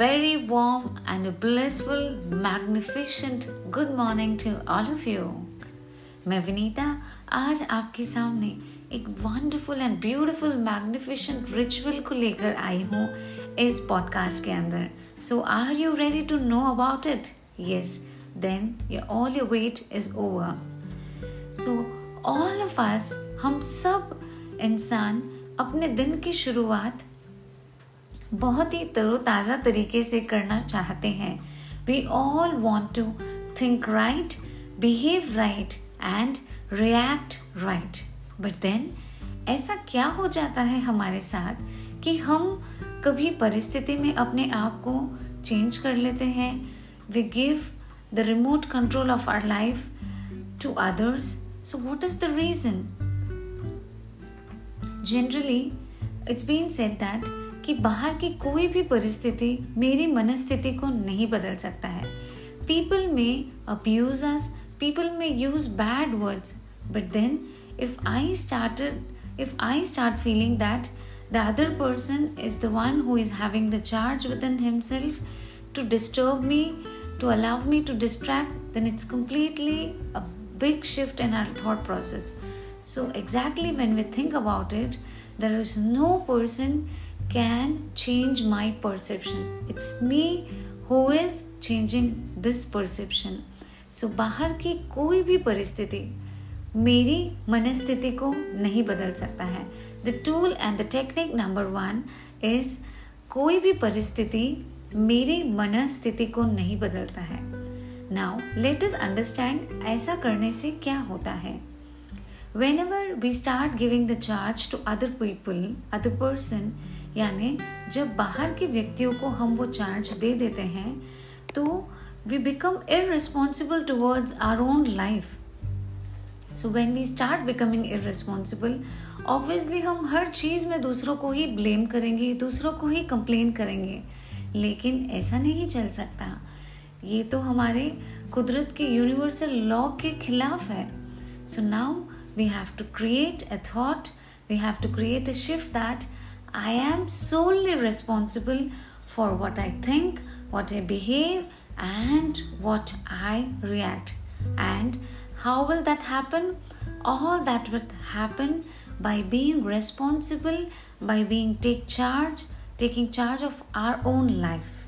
very warm and a blissful, magnificent good morning to all of you. मैं विनीता आज आपके सामने एक wonderful and beautiful magnificent ritual को लेकर आई हूँ इस पॉडकास्ट के अंदर। So are you ready to know about it yes then all your wait is over so all of us हम सब इंसान अपने दिन की शुरुआत बहुत ही तरोताज़ा तरीके से करना चाहते हैं। We all want to think right behave right and react right but then ऐसा क्या हो जाता है हमारे साथ कि हम कभी परिस्थिति में अपने आप को चेंज कर लेते हैं। We give the remote control of our life to others so what is the reason generally it's been said that कि बाहर की कोई भी परिस्थिति मेरी मनस्थिति को नहीं बदल सकता है। People may abuse people may use bad words but then if I started if I start feeling that the other person is the one who is having the charge within himself to disturb me to allow me to distract then it's completely a big shift in our thought process so exactly when we think about it there is no person can change my perception. It's me who is changing this perception. So, बाहर की कोई भी परिस्थिति मेरी मनस्थिति को नहीं बदल सकता है the tool and the technique number one is कोई भी परिस्थिति मेरी मनस्थिति को नहीं बदलता है नाउ लेट इज़ अंडरस्टैंड ऐसा करने से क्या होता है whenever we start giving the charge to other people other person यानी जब बाहर के व्यक्तियों को हम वो चार्ज दे देते हैं तो we become irresponsible towards our own life so when we start becoming irresponsible obviously हम हर चीज़ में दूसरों को ही ब्लेम करेंगे, दूसरों को ही कंप्लेन करेंगे। लेकिन ऐसा नहीं चल सकता। ये तो हमारे कुदरत के यूनिवर्सल लॉ के खिलाफ है। So now we have to create a thought we have to create a shift that I am solely responsible for what I think, what I behave, and what I react. And how will that happen? All that will happen by being responsible, by being take charge, taking charge of our own life.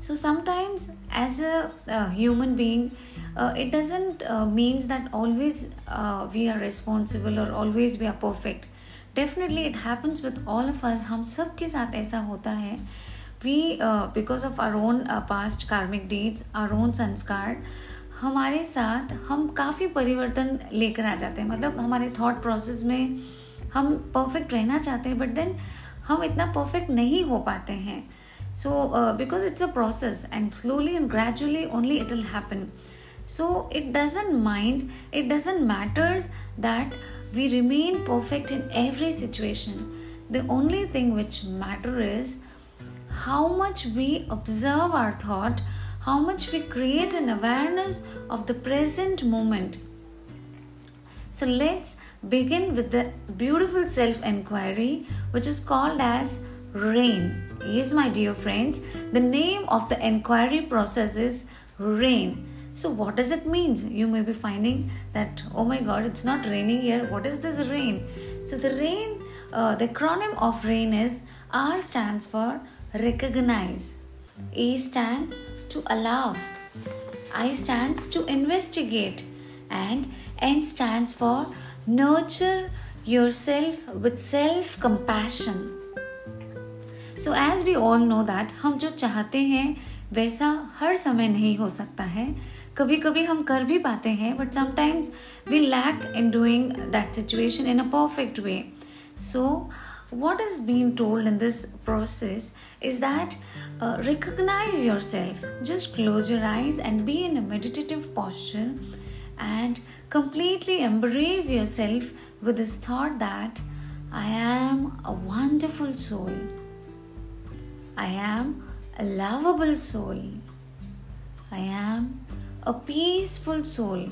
So sometimes, as a, a human being, uh, it doesn't uh, means that always uh, we are responsible or always we are perfect definitely it happens with all of us हम सब के साथ ऐसा होता है। We because of our own past karmic deeds our own sanskar हमारे साथ हम काफ़ी परिवर्तन लेकर आ जाते हैं। मतलब हमारे थॉट प्रोसेस में हम परफेक्ट रहना चाहते हैं बट देन हम इतना परफेक्ट नहीं हो पाते हैं। So because it's a process and slowly and gradually only it will happen so it doesn't mind it doesn't matters that we remain perfect in every situation. The only thing which matter is how much we observe our thought, how much we create an awareness of the present moment. So let's begin with the beautiful self inquiry, which is called as RAIN. Yes, my dear friends, the name of the inquiry process is RAIN. So, what does it mean? You may be finding that, oh my god, it's not raining here. What is this rain? So, the rain, uh, the acronym of rain is R stands for recognize, A stands to allow, I stands to investigate, and N stands for nurture yourself with self compassion. So, as we all know that हम जो चाहते हैं वैसा हर समय नहीं हो सकता है कभी कभी हम कर भी पाते हैं but sometimes we lack in doing that situation in a perfect way so what is being told in this process is that uh, recognize yourself just close your eyes and be in a meditative posture and completely embrace yourself with this thought that i am a wonderful soul i am a lovable soul i am a peaceful soul.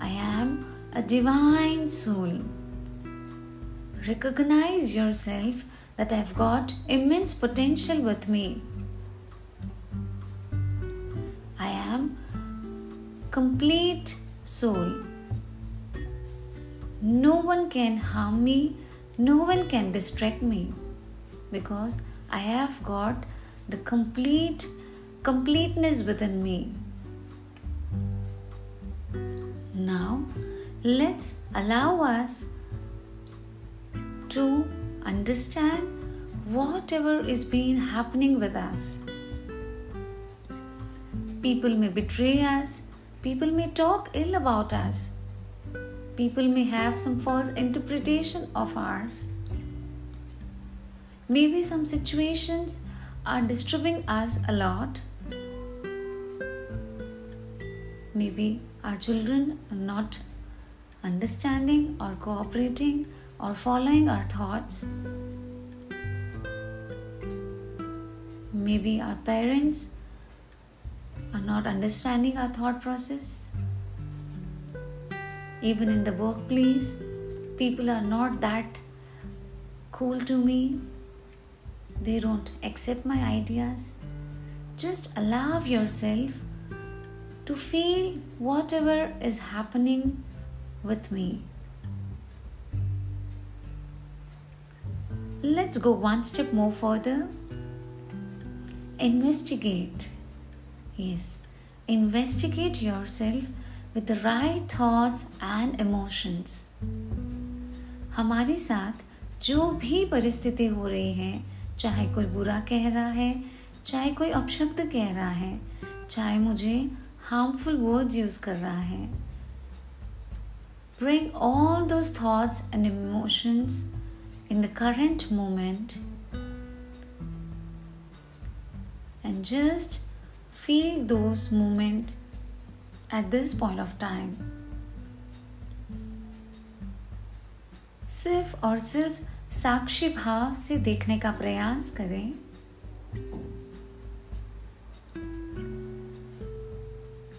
I am a divine soul. Recognize yourself that I've got immense potential with me. I am complete soul. No one can harm me, no one can distract me because I have got the complete completeness within me. Now, let's allow us to understand whatever is being happening with us. People may betray us, people may talk ill about us, people may have some false interpretation of ours. Maybe some situations are disturbing us a lot. Maybe our children not understanding or cooperating or following our thoughts. Maybe our parents are not understanding our thought process. Even in the workplace, people are not that cool to me. They don't accept my ideas. Just allow yourself to feel whatever is happening with me. Let's go one step more further. Investigate. Yes, investigate yourself with the right thoughts and emotions. हमारे साथ जो भी परिस्थिति हो रही है चाहे कोई बुरा कह रहा है चाहे कोई अपशब्द कह रहा है चाहे मुझे हार्मफुल वर्ड्स यूज़ कर रहा है। Bring all those thoughts and emotions in the current moment and just feel those moment at this point of time सिर्फ़ और सिर्फ़ साक्षी भाव से देखने का प्रयास करें।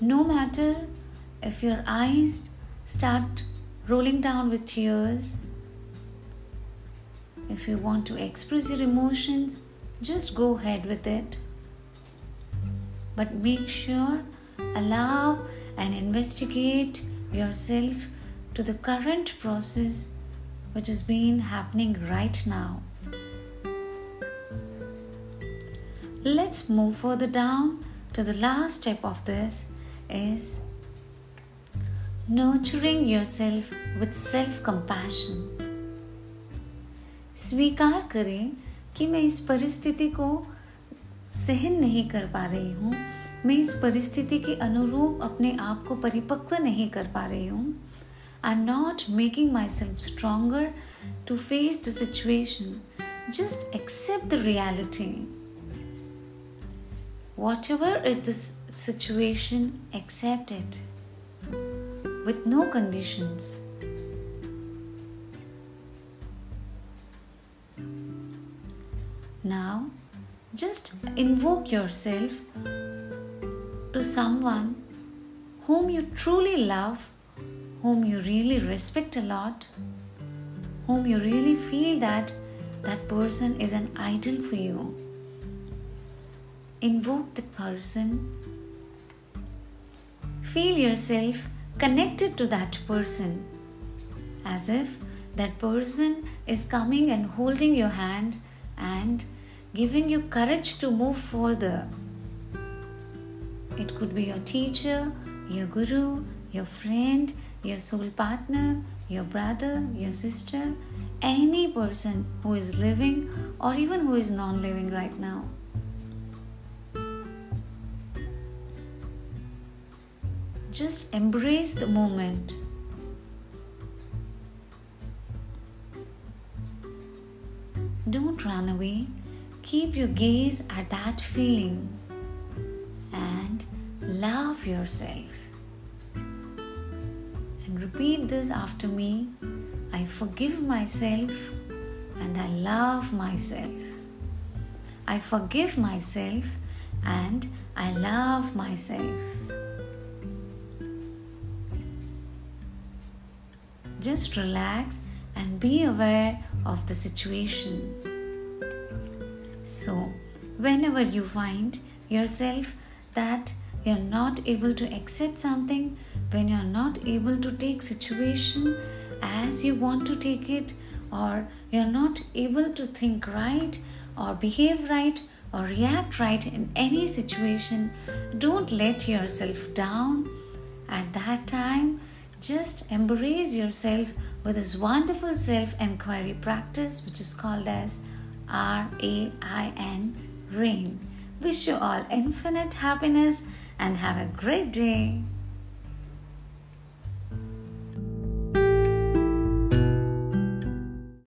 No matter if your eyes start rolling down with tears if you want to express your emotions, just go ahead with it. But make sure, allow and investigate yourself to the current process which has been happening right now. Let's move further down to the last step of this is nurturing yourself with self compassion. स्वीकार करें कि मैं इस परिस्थिति को सहन नहीं कर पा रही हूँ। मैं इस परिस्थिति के अनुरूप अपने आप को परिपक्व नहीं कर पा रही हूँ। I am not making myself stronger to face the situation just accept the reality Whatever is the situation, accept it with no conditions. Now, just invoke yourself to someone whom you truly love, whom you really respect a lot, whom you really feel that that person is an idol for you. Invoke that person. Feel yourself connected to that person as if that person is coming and holding your hand and giving you courage to move further. It could be your teacher, your guru, your friend, your soul partner, your brother, your sister, any person who is living or even who is non living right now. Just embrace the moment. Don't run away. Keep your gaze at that feeling and love yourself. And repeat this after me I forgive myself and I love myself. I forgive myself and I love myself. Just relax and be aware of the situation. So, whenever you find yourself that you're not able to accept something, when you're not able to take situation as you want to take it, or you're not able to think right, or behave right, or react right in any situation, don't let yourself down. At that time, just embrace yourself with this wonderful self inquiry practice, which is called as R A I N, RAIN. Wish you all infinite happiness and have a great day.